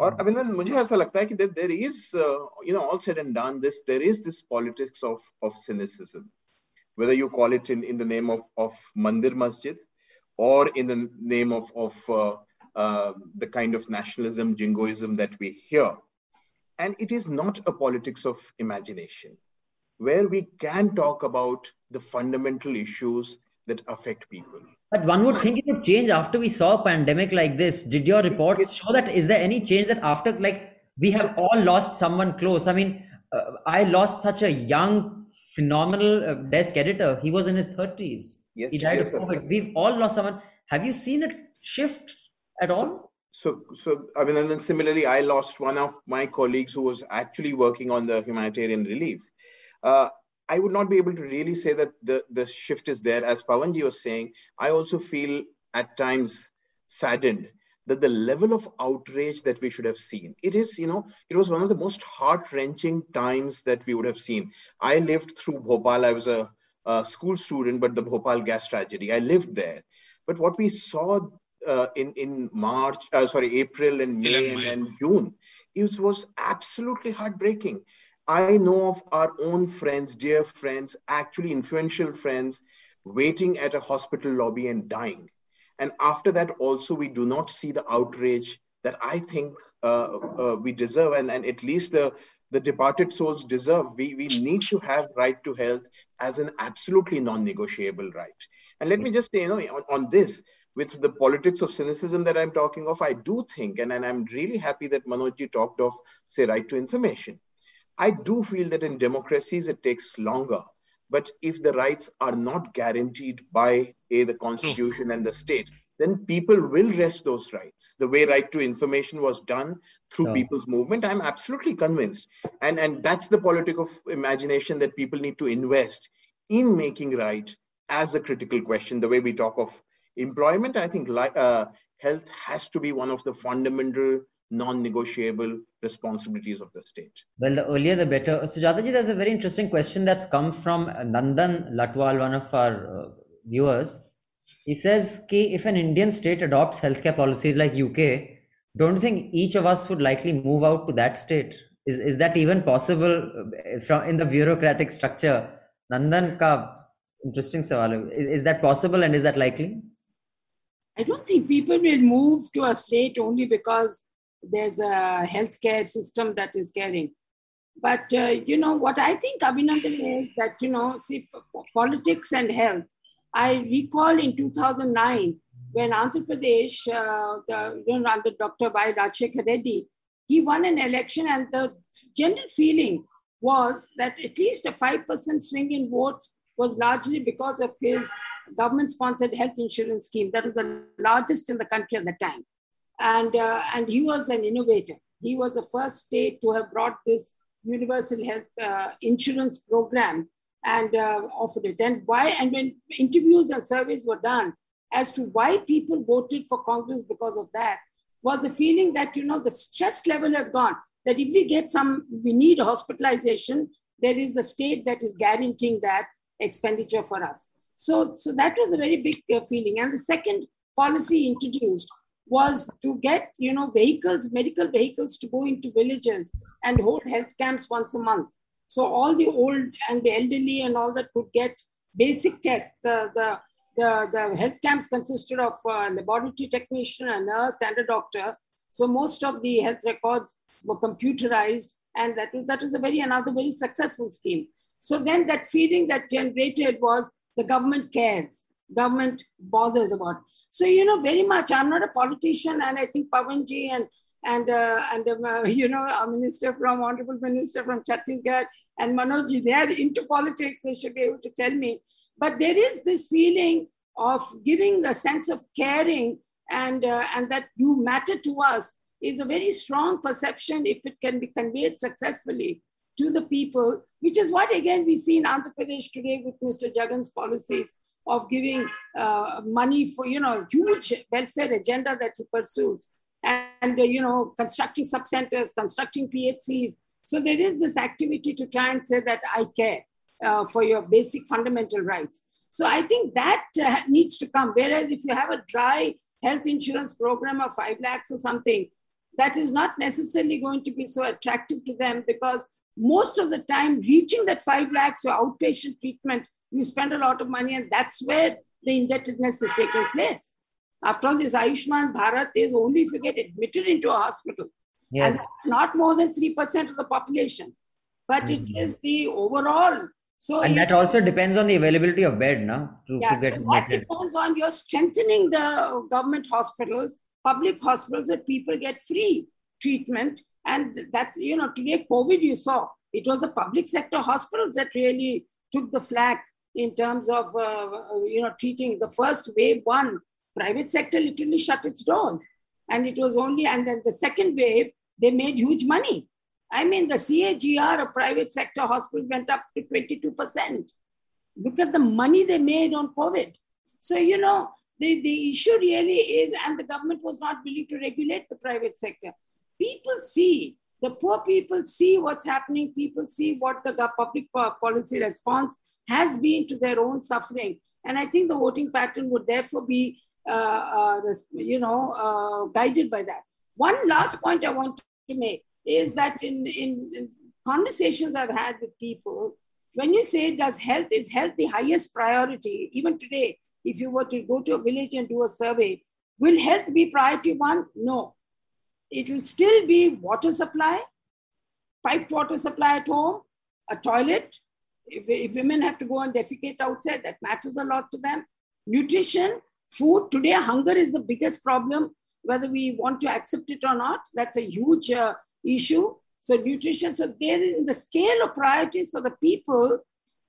और अभिनंदन मुझे ऐसा लगता है कि there is you know all said and done this there is this politics of of cynicism whether you call it in, in the name of, of Mandir Masjid or in the name of, of uh, uh, the kind of nationalism, jingoism that we hear. And it is not a politics of imagination, where we can talk about the fundamental issues that affect people. But one would think it would change after we saw a pandemic like this. Did your reports show that? Is there any change that after, like, we have all lost someone close? I mean, uh, I lost such a young, phenomenal uh, desk editor. He was in his 30s. Yes, he died yes, of COVID. We've all lost someone. Have you seen it shift at all? So, so I mean, and then similarly, I lost one of my colleagues who was actually working on the humanitarian relief. Uh, I would not be able to really say that the, the shift is there. As Pawanji was saying, I also feel at times saddened that the level of outrage that we should have seen, it is, you know, it was one of the most heart-wrenching times that we would have seen. I lived through Bhopal. I was a, a school student, but the Bhopal gas tragedy, I lived there. But what we saw uh, in, in March, uh, sorry, April and May and, and June, it was absolutely heartbreaking. I know of our own friends, dear friends, actually influential friends, waiting at a hospital lobby and dying. And after that, also, we do not see the outrage that I think uh, uh, we deserve, and, and at least the, the departed souls deserve. We, we need to have right to health as an absolutely non-negotiable right. And let me just say, you know, on, on this, with the politics of cynicism that I'm talking of, I do think, and, and I'm really happy that Manojji talked of, say, right to information. I do feel that in democracies it takes longer. But if the rights are not guaranteed by a the constitution and the state, then people will rest those rights. The way right to information was done through people's movement, I'm absolutely convinced. And and that's the politic of imagination that people need to invest in making right as a critical question. The way we talk of employment, I think uh, health has to be one of the fundamental non-negotiable responsibilities of the state. Well, the earlier the better. Sujathaji, there's a very interesting question that's come from Nandan Latwal, one of our uh, viewers. He says, Ki if an Indian state adopts healthcare policies like UK, don't you think each of us would likely move out to that state? Is, is that even possible uh, from in the bureaucratic structure? Nandan ka interesting sawal. Is, is that possible and is that likely? I don't think people will move to a state only because there's a healthcare system that is caring. But uh, you know what I think, Abhinandan, is that you know, see, politics and health. I recall in 2009 when Andhra Pradesh, uh, the, you know, under Dr. Y. Rajasekhara Reddy, he won an election, and the general feeling was that at least a five percent swing in votes was largely because of his government-sponsored health insurance scheme that was the largest in the country at the time and, uh, and he was an innovator. He was the first state to have brought this universal health uh, insurance program and uh, offered it. And why? And when interviews and surveys were done as to why people voted for Congress because of that, was the feeling that you know the stress level has gone. That if we get some, we need hospitalization. There is a state that is guaranteeing that expenditure for us. So, so that was a very big uh, feeling. And the second policy introduced was to get you know vehicles medical vehicles to go into villages and hold health camps once a month. So all the old and the elderly and all that could get basic tests. The the the, the health camps consisted of a laboratory technician a nurse and a doctor. So most of the health records were computerized and that was that was a very another very successful scheme. So then that feeling that generated was the government cares government bothers about. So, you know, very much, I'm not a politician, and I think Pawanji and and uh, and um, uh, you know, our minister from honorable minister from Chhattisgarh and Manojji, they are into politics. They should be able to tell me. But there is this feeling of giving a sense of caring and uh, and that you matter to us is a very strong perception if it can be conveyed successfully to the people, which is what again we see in Andhra Pradesh today with Mr. Jagan's policies of giving uh, money for, you know, huge welfare agenda that he pursues. And, uh, you know, constructing sub-centers, constructing PHCs. So there is this activity to try and say that I care uh, for your basic fundamental rights. So I think that uh, needs to come. Whereas if you have a dry health insurance program of 5 lakhs or something, that is not necessarily going to be so attractive to them because most of the time reaching that 5 lakhs or outpatient treatment you spend a lot of money, and that's where the indebtedness is taking place. After all, this Ayushman Bharat is only if you get admitted into a hospital. Yes. And not more than 3% of the population. But mm-hmm. it is the overall. So and that also depends on the availability of bed, now to, yeah, to get so that depends on your strengthening the government hospitals, public hospitals, that people get free treatment. And that's, you know, today COVID you saw, it was the public sector hospitals that really took the flag in terms of uh, you know treating the first wave one private sector literally shut its doors. And it was only and then the second wave they made huge money. I mean the cagr of private sector hospitals went up to 22% look at the money they made on covid. So you know the, the issue really is and the government was not willing to regulate the private sector. People see the poor people see what's happening. People see what the public policy response has been to their own suffering. And I think the voting pattern would therefore be, uh, uh, you know, uh, guided by that. One last point I want to make is that in, in, in conversations I've had with people, when you say does health is health the highest priority, even today, if you were to go to a village and do a survey, will health be priority one? No It'll still be water supply, piped water supply at home, a toilet. If, if women have to go and defecate outside, that matters a lot to them. Nutrition, food. Today, hunger is the biggest problem, whether we want to accept it or not. That's a huge uh, issue. So, nutrition. So, there in the scale of priorities for the people,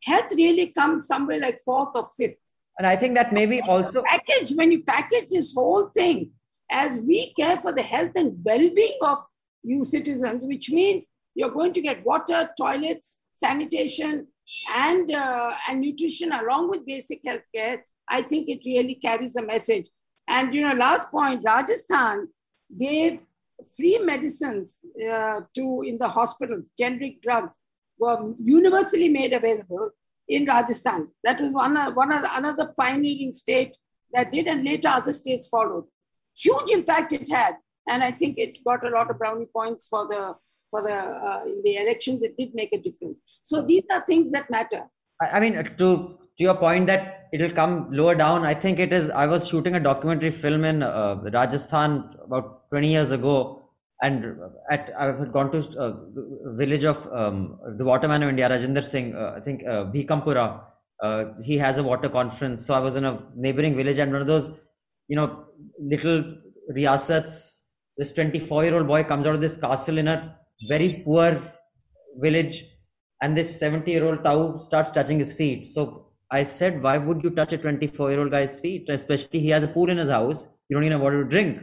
health really comes somewhere like fourth or fifth. And I think that maybe also package when you package this whole thing, as we care for the health and well-being of you citizens, which means you're going to get water, toilets, sanitation, and uh, and nutrition along with basic health care. I think it really carries a message. And you know, last point, Rajasthan gave free medicines uh, to in the hospitals, generic drugs were universally made available in Rajasthan. That was one, one another pioneering state that did, and later other states followed. Huge impact it had, and I think it got a lot of brownie points for the for the uh, in the elections. It did make a difference. So these are things that matter. I mean, to to your point that it'll come lower down, I think it is. I was shooting a documentary film in uh, Rajasthan about 20 years ago, and at I had gone to uh, village of um, the waterman of India, Rajinder Singh. Uh, I think uh, Bhikampura. Uh, he has a water conference. So I was in a neighboring village, and one of those, you know, little riyasats. This 24 year old boy comes out of this castle in a very poor village and this 70 year old Tau starts touching his feet. So I said, why would you touch a 24 year old guy's feet? Especially he has a pool in his house. You don't even have water to drink.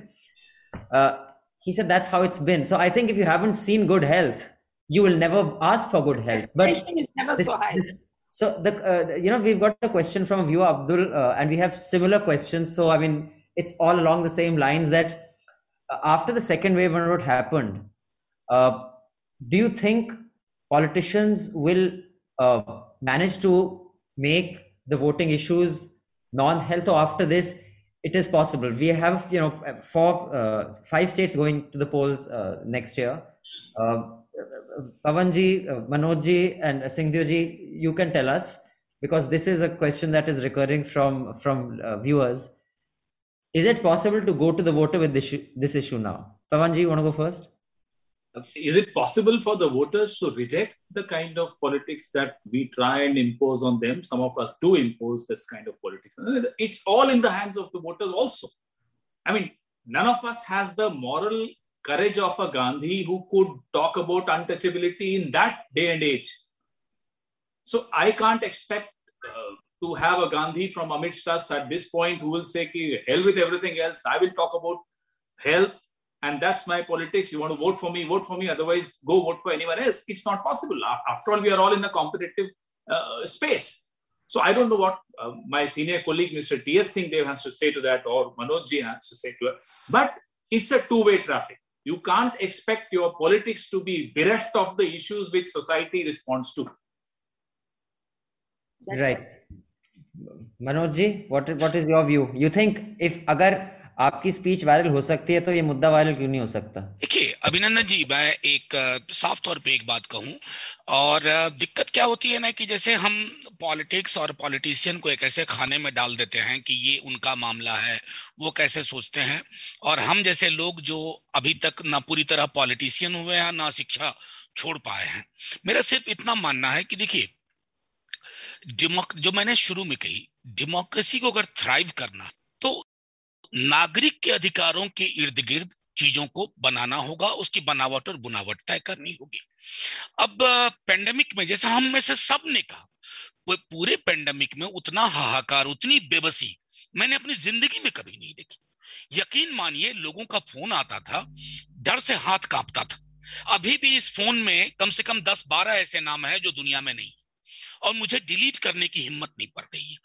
Uh, he said, that's how it's been. So I think if you haven't seen good health, you will never ask for good health. But is never this, so high. so the uh, you know we've got a question from a viewer Abdul, uh, and we have similar questions. So I mean, it's all along the same lines that uh, after the second wave, when it happened, uh, do you think politicians will uh, manage to make the voting issues non-health or after this it is possible? We have you know four uh, five states going to the polls uh, next year. Uh, Pawanji, uh, Manojji, and Singh Deoji, you can tell us because this is a question that is recurring from from viewers. Is it possible to go to the voter with this, this issue now? Pawanji, you want to go first? is it possible for the voters to reject the kind of politics that we try and impose on them? Some of us do impose this kind of politics. It's all in the hands of the voters also. I mean, none of us has the moral courage of a Gandhi who could talk about untouchability in that day and age. So I can't expect to have a Gandhi from amidst us at this point who will say, hell with everything else. I will talk about health, and that's my politics. You want to vote for me, vote for me. Otherwise, go vote for anyone else. It's not possible. After all, we are all in a competitive uh, space. So I don't know what uh, my senior colleague, Mr. T.S. Singh Deo, has to say to that, or Manoj Ji has to say to it. But it's a two-way traffic. You can't expect your politics to be bereft of the issues which society responds to. That's right. Manoj Ji, what, what is your view? You think if agar आपकी speech viral हो सकती है तो ये मुद्दा viral क्यों नहीं हो सकता देखिए अभिनंदन जी मैं एक साफ़ तौर पे एक बात कहूँ और दिक्कत क्या होती है ना कि जैसे हम पॉलिटिक्स और पॉलिटिशियन को एक ऐसे खाने में डाल देते हैं कि ये उनका मामला है वो कैसे सोचते हैं और हम जैसे लोग जो अभी तक ना पूरी तरह पॉलिटिशियन हुए हैं ना शिक्षा छोड़ पाए हैं मेरा सिर्फ़ इतना मानना है कि देखिए जो मैंने शुरू में कही डेमोक्रेसी को अगर थ्राइव करना तो नागरिक के अधिकारों के इर्द गिर्द चीज़ों को बनाना होगा, उसकी बनावट और बुनावट तय करनी होगी। अब पेंडेमिक में, जैसे हम में से सबने कहा पूरे पेंडेमिक में उतना हाहाकार, उतनी बेबसी मैंने अपनी ज़िंदगी में कभी नहीं देखी। यकीन मानिए, लोगों का फ़ोन आता था, डर से हाथ कांपता था। अभी भी इस फ़ोन में कम से कम दस बारह ऐसे नाम है जो दुनिया में नहीं। और मुझे डिलीट करने की हिम्मत नहीं पड़ रही है।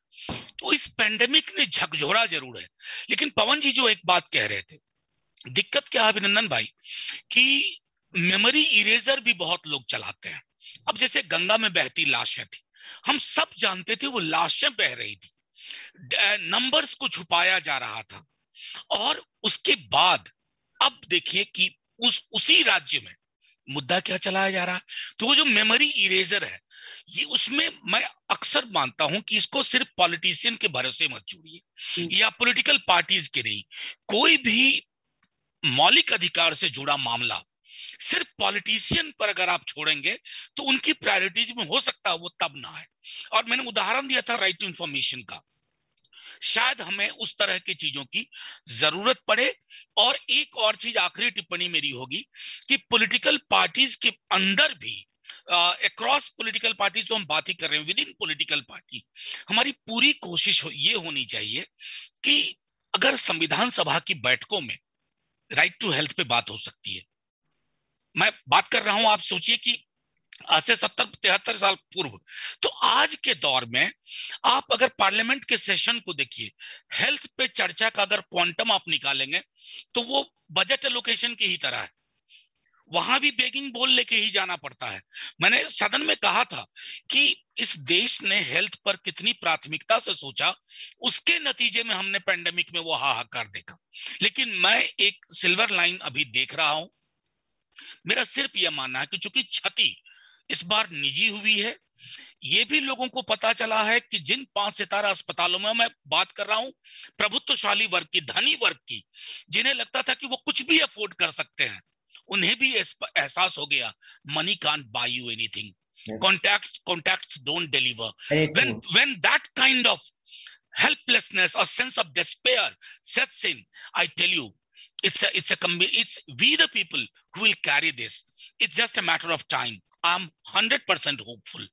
तो इस पेंडेमिक ने झकझोरा ज़रूर है। लेकिन पवन जी जो एक बात कह रहे थे, दिक्कत क्या है अभिनंदन भाई? कि मेमोरी इरेजर भी बहुत लोग चलाते हैं। अब जैसे गंगा में बहती लाशें थी, हम सब जानते थे वो लाशें बह रही थी। नंबर्स को छुपाया जा रहा था। और उसके बाद, अब देखिए कि उस, उसी राज्य में मुद्दा क्या चलाया जा रहा है? तो वो जो मेमोरी इरेजर है ये उसमें मैं अक्सर मानता हूँ कि इसको सिर्फ़ पॉलिटिशियन के भरोसे मत जोड़िए हम्म। या पॉलिटिकल पार्टीज़ के नहीं कोई भी मौलिक अधिकार से जुड़ा मामला सिर्फ़ पॉलिटिशियन पर अगर आप छोड़ेंगे तो उनकी प्रायोरिटीज में हो सकता है वो तब ना है और मैंने उदाहरण दिया था राइट टू इंफॉर्मेशन का। शायद हमें उस तरह की चीज़ों की ज़रूरत पड़े। और एक और चीज़ आखिरी टिप्पणी मेरी होगी कि पॉलिटिकल पार्टीज़ के अंदर भी अक्रॉस पॉलिटिकल पार्टीज़ तो हम बात ही कर रहे हैं विद इन पोलिटिकल पार्टी हमारी पूरी कोशिश हो, ये होनी चाहिए कि अगर संविधान सभा की बैठकों में राइट टू हेल्थ पे बात हो सकती है। मैं बात कर रहा हूँ आप सोचिए कि आज से सत्तर तिहत्तर साल पूर्व तो आज के दौर में आप अगर पार्लियामेंट के सेशन को देखिए हेल्थ पे चर्चा का अगर क्वांटम आप निकालेंगे तो वो बजट एलोकेशन की ही तरह है। वहाँ भी बेगिंग बोल लेके ही जाना पड़ता है। मैंने सदन में कहा था कि इस देश ने हेल्थ पर कितनी प्राथमिकता से सोचा, उसके नतीजे में हमने पेंडेमिक में वो हाहाकार देखा। लेकिन मैं एक सिल्वर लाइन अभी देख रहा हूँ। मेरा सिर्फ़ यह मानना है कि चूँकि क्षति इस बार निजी हुई है, ये भी लोगों को पता चला है कि जिन पाँच सितारा अस्पतालों में मैं बात कर रहा हूँ, प्रभुत्वशाली वर्ग की, धनी वर्ग की, जिन्हें लगता था कि वो कुछ भी अफोर्ड कर सकते हैं उन्हें भी एहसास हो गया money can't buy you anything contact contact don't deliver when when that kind of helplessness or sense of despair sets in i tell you it's a it's a it's we the people who will carry this it's just a matter of time i'm 100% hopeful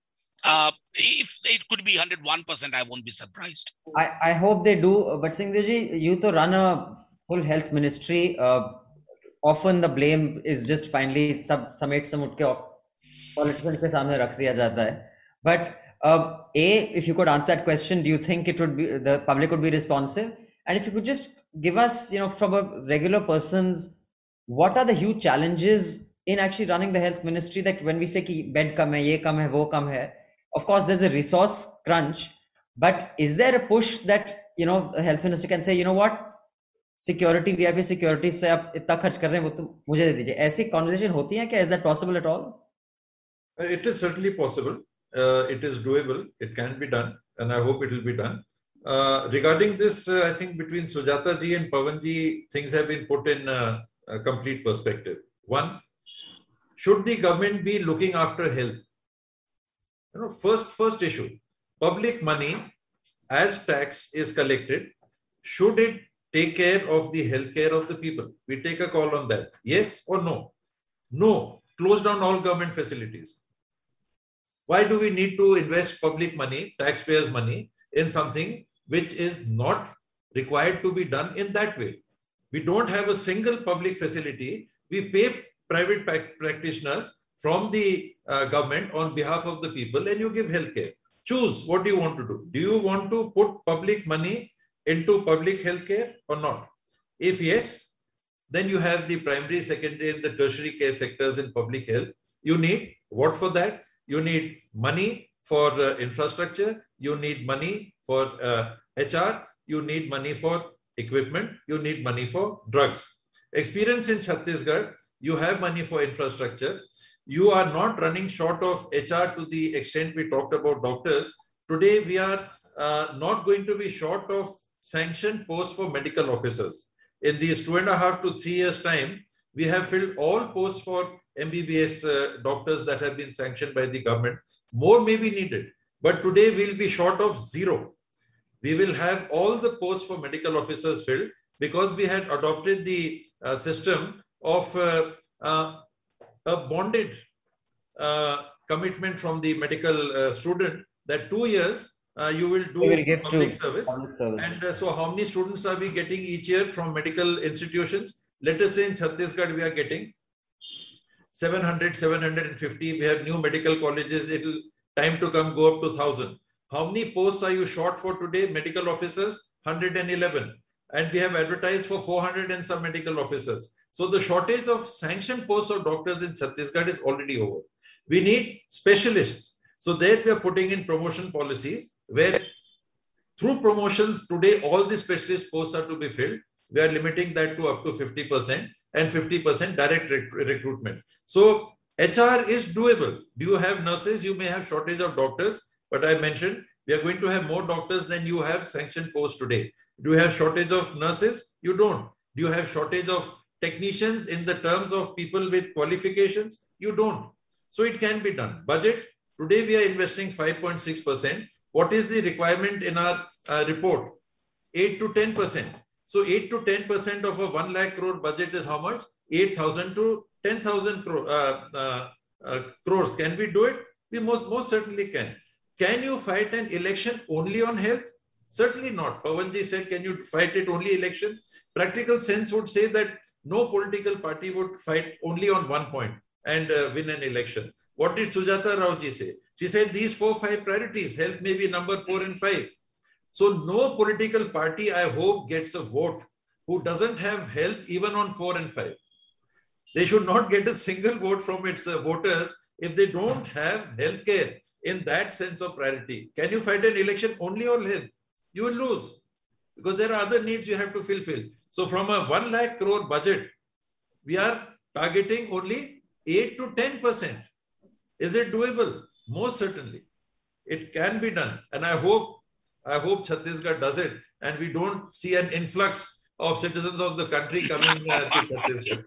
uh, if it could be 101% i won't be surprised i i hope they do but singh ji you to run a full health ministry uh, often the blame is just finally सब समेट समुट के politicians के सामने रख दिया जाता है but uh, a if you could answer that question do you think it would be the public would be responsive and if you could just give us you know from a regular person's what are the huge challenges in actually running the health ministry that when we say ki bed kam hai ye kam hai wo kam hai of course there's a resource crunch but is there a push that you know the health ministry can say you know what Security VIP security से आप इतना खर्च कर रहे हैं, वो तो मुझे दे दीजिए। ऐसी कॉन्वर्सेशन होती है क्या? Is that possible at all it is certainly possible it is doable it can be done and I hope it will be done regarding this I think between Sujata ji and Pawan ji things have been put in complete perspective one should the government be looking after health you know first first issue public money as tax is collected should it take care of the healthcare of the people. We take a call on that. Yes or no? No. Close down all government facilities. Why do we need to invest public money, taxpayers' money, in something which is not required to be done in that way? We don't have a single public facility. We pay private practitioners from the uh, government on behalf of the people and you give healthcare. Choose what do you want to do. Do you want to put public money into public healthcare or not? If yes, then you have the primary, secondary, and the tertiary care sectors in public health. You need what for that? You need money for uh, infrastructure. You need money for uh, HR. You need money for equipment. You need money for drugs. Experience in Chhattisgarh, you have money for infrastructure. You are not running short of HR to the extent we talked about doctors. Today, we are uh, not going to be short of sanctioned posts for medical officers. In these two and a half to three years' time, we have filled all posts for MBBS uh, doctors that have been sanctioned by the government. More may be needed, but today we'll be short of zero. We will have all the posts for medical officers filled because we had adopted the uh, system of uh, uh a bonded uh, commitment from the medical uh, student that two years uh, you will do will public, service. public, service. And uh, so, how many students are we getting each year from medical institutions? Let us say in Chhattisgarh, we are getting 700, 750. We have new medical colleges. It'll time to come go up to 1000. How many posts are you short for today? Medical officers, 111. And we have advertised for 400 and some medical officers. So the shortage of sanctioned posts of doctors in Chhattisgarh is already over. We need specialists so that we are putting in promotion policies where through promotions today, all the specialist posts are to be filled. We are limiting that to up to 50% and 50% direct rec recruitment. So HR is doable. Do you have nurses? You may have shortage of doctors, but I mentioned we are going to have more doctors than you have sanctioned posts today. Do you have shortage of nurses? You don't. Do you have shortage of technicians in the terms of people with qualifications? You don't. So it can be done. Budget, Today we are investing 5.6%. What is the requirement in our uh, report? 8 to 10%. So 8 to 10% of a 1 lakh crore budget is how much? 8,000 to 10,000 crore, uh, uh, uh, crores. Can we do it? We most, most certainly can. Can you fight an election only on health? Certainly not. Pawanji said, can you fight it only election? Practical sense would say that no political party would fight only on one point and uh, win an election. What did Sujatha Raoji say? She said these four, five priorities, health may be number four and five. So no political party, I hope, gets a vote who doesn't have health even on four and five. They should not get a single vote from its uh, voters if they don't have health care in that sense of priority. Can you fight an election only on health? You will lose because there are other needs you have to fulfill. So from a 1 lakh crore budget, we are targeting only 8 to 10%. Is it doable? Most certainly. It can be done. And I hope, I hope Chhattisgarh does it and we don't see an influx of citizens of the country coming uh, to Chhattisgarh.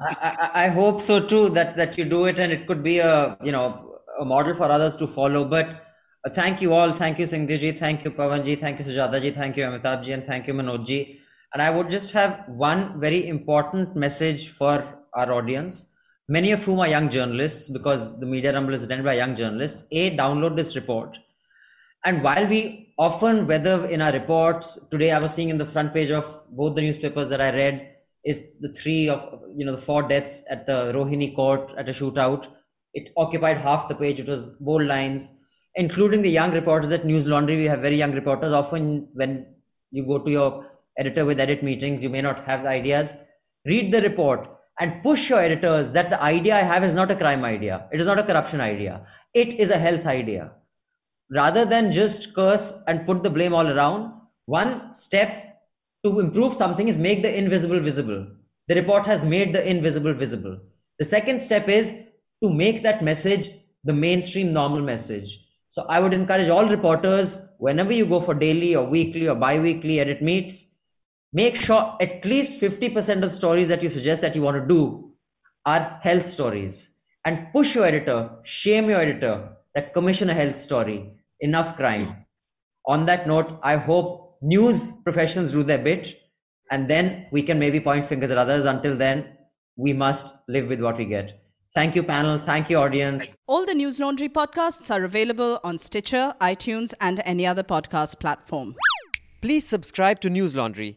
I, I, I hope so too that that you do it and it could be a you know a model for others to follow. But uh, thank you all, thank you Singhdiji, thank you Pawanji, thank you Sujathaji, thank you Amitabhji, and thank you Manojji. And I would just have one very important message for our audience, many of whom are young journalists, because the Media Rumble is attended by young journalists. A, download this report. And while we often, whether in our reports, today I was seeing in the front page of both the newspapers that I read, is the three of you know the four deaths at the Rohini court at a shootout. It occupied half the page. It was bold lines, including the young reporters at Newslaundry. We have very young reporters. Often, when you go to your editor with edit meetings, you may not have ideas. Read the report and push your editors that the idea I have is not a crime idea. It is not a corruption idea. It is a health idea. Rather than just curse and put the blame all around, one step to improve something is make the invisible visible. The report has made the invisible visible. The second step is to make that message the mainstream normal message. So I would encourage all reporters, whenever you go for daily or weekly or bi-weekly edit meets, make sure at least 50% of the stories that you suggest that you want to do are health stories. And push your editor, shame your editor that commission a health story. Enough crime. On that note, I hope news professionals do their bit and then we can maybe point fingers at others until then we must live with what we get thank you panel thank you audience all the Newslaundry podcasts are available on stitcher itunes and any other podcast platform please subscribe to Newslaundry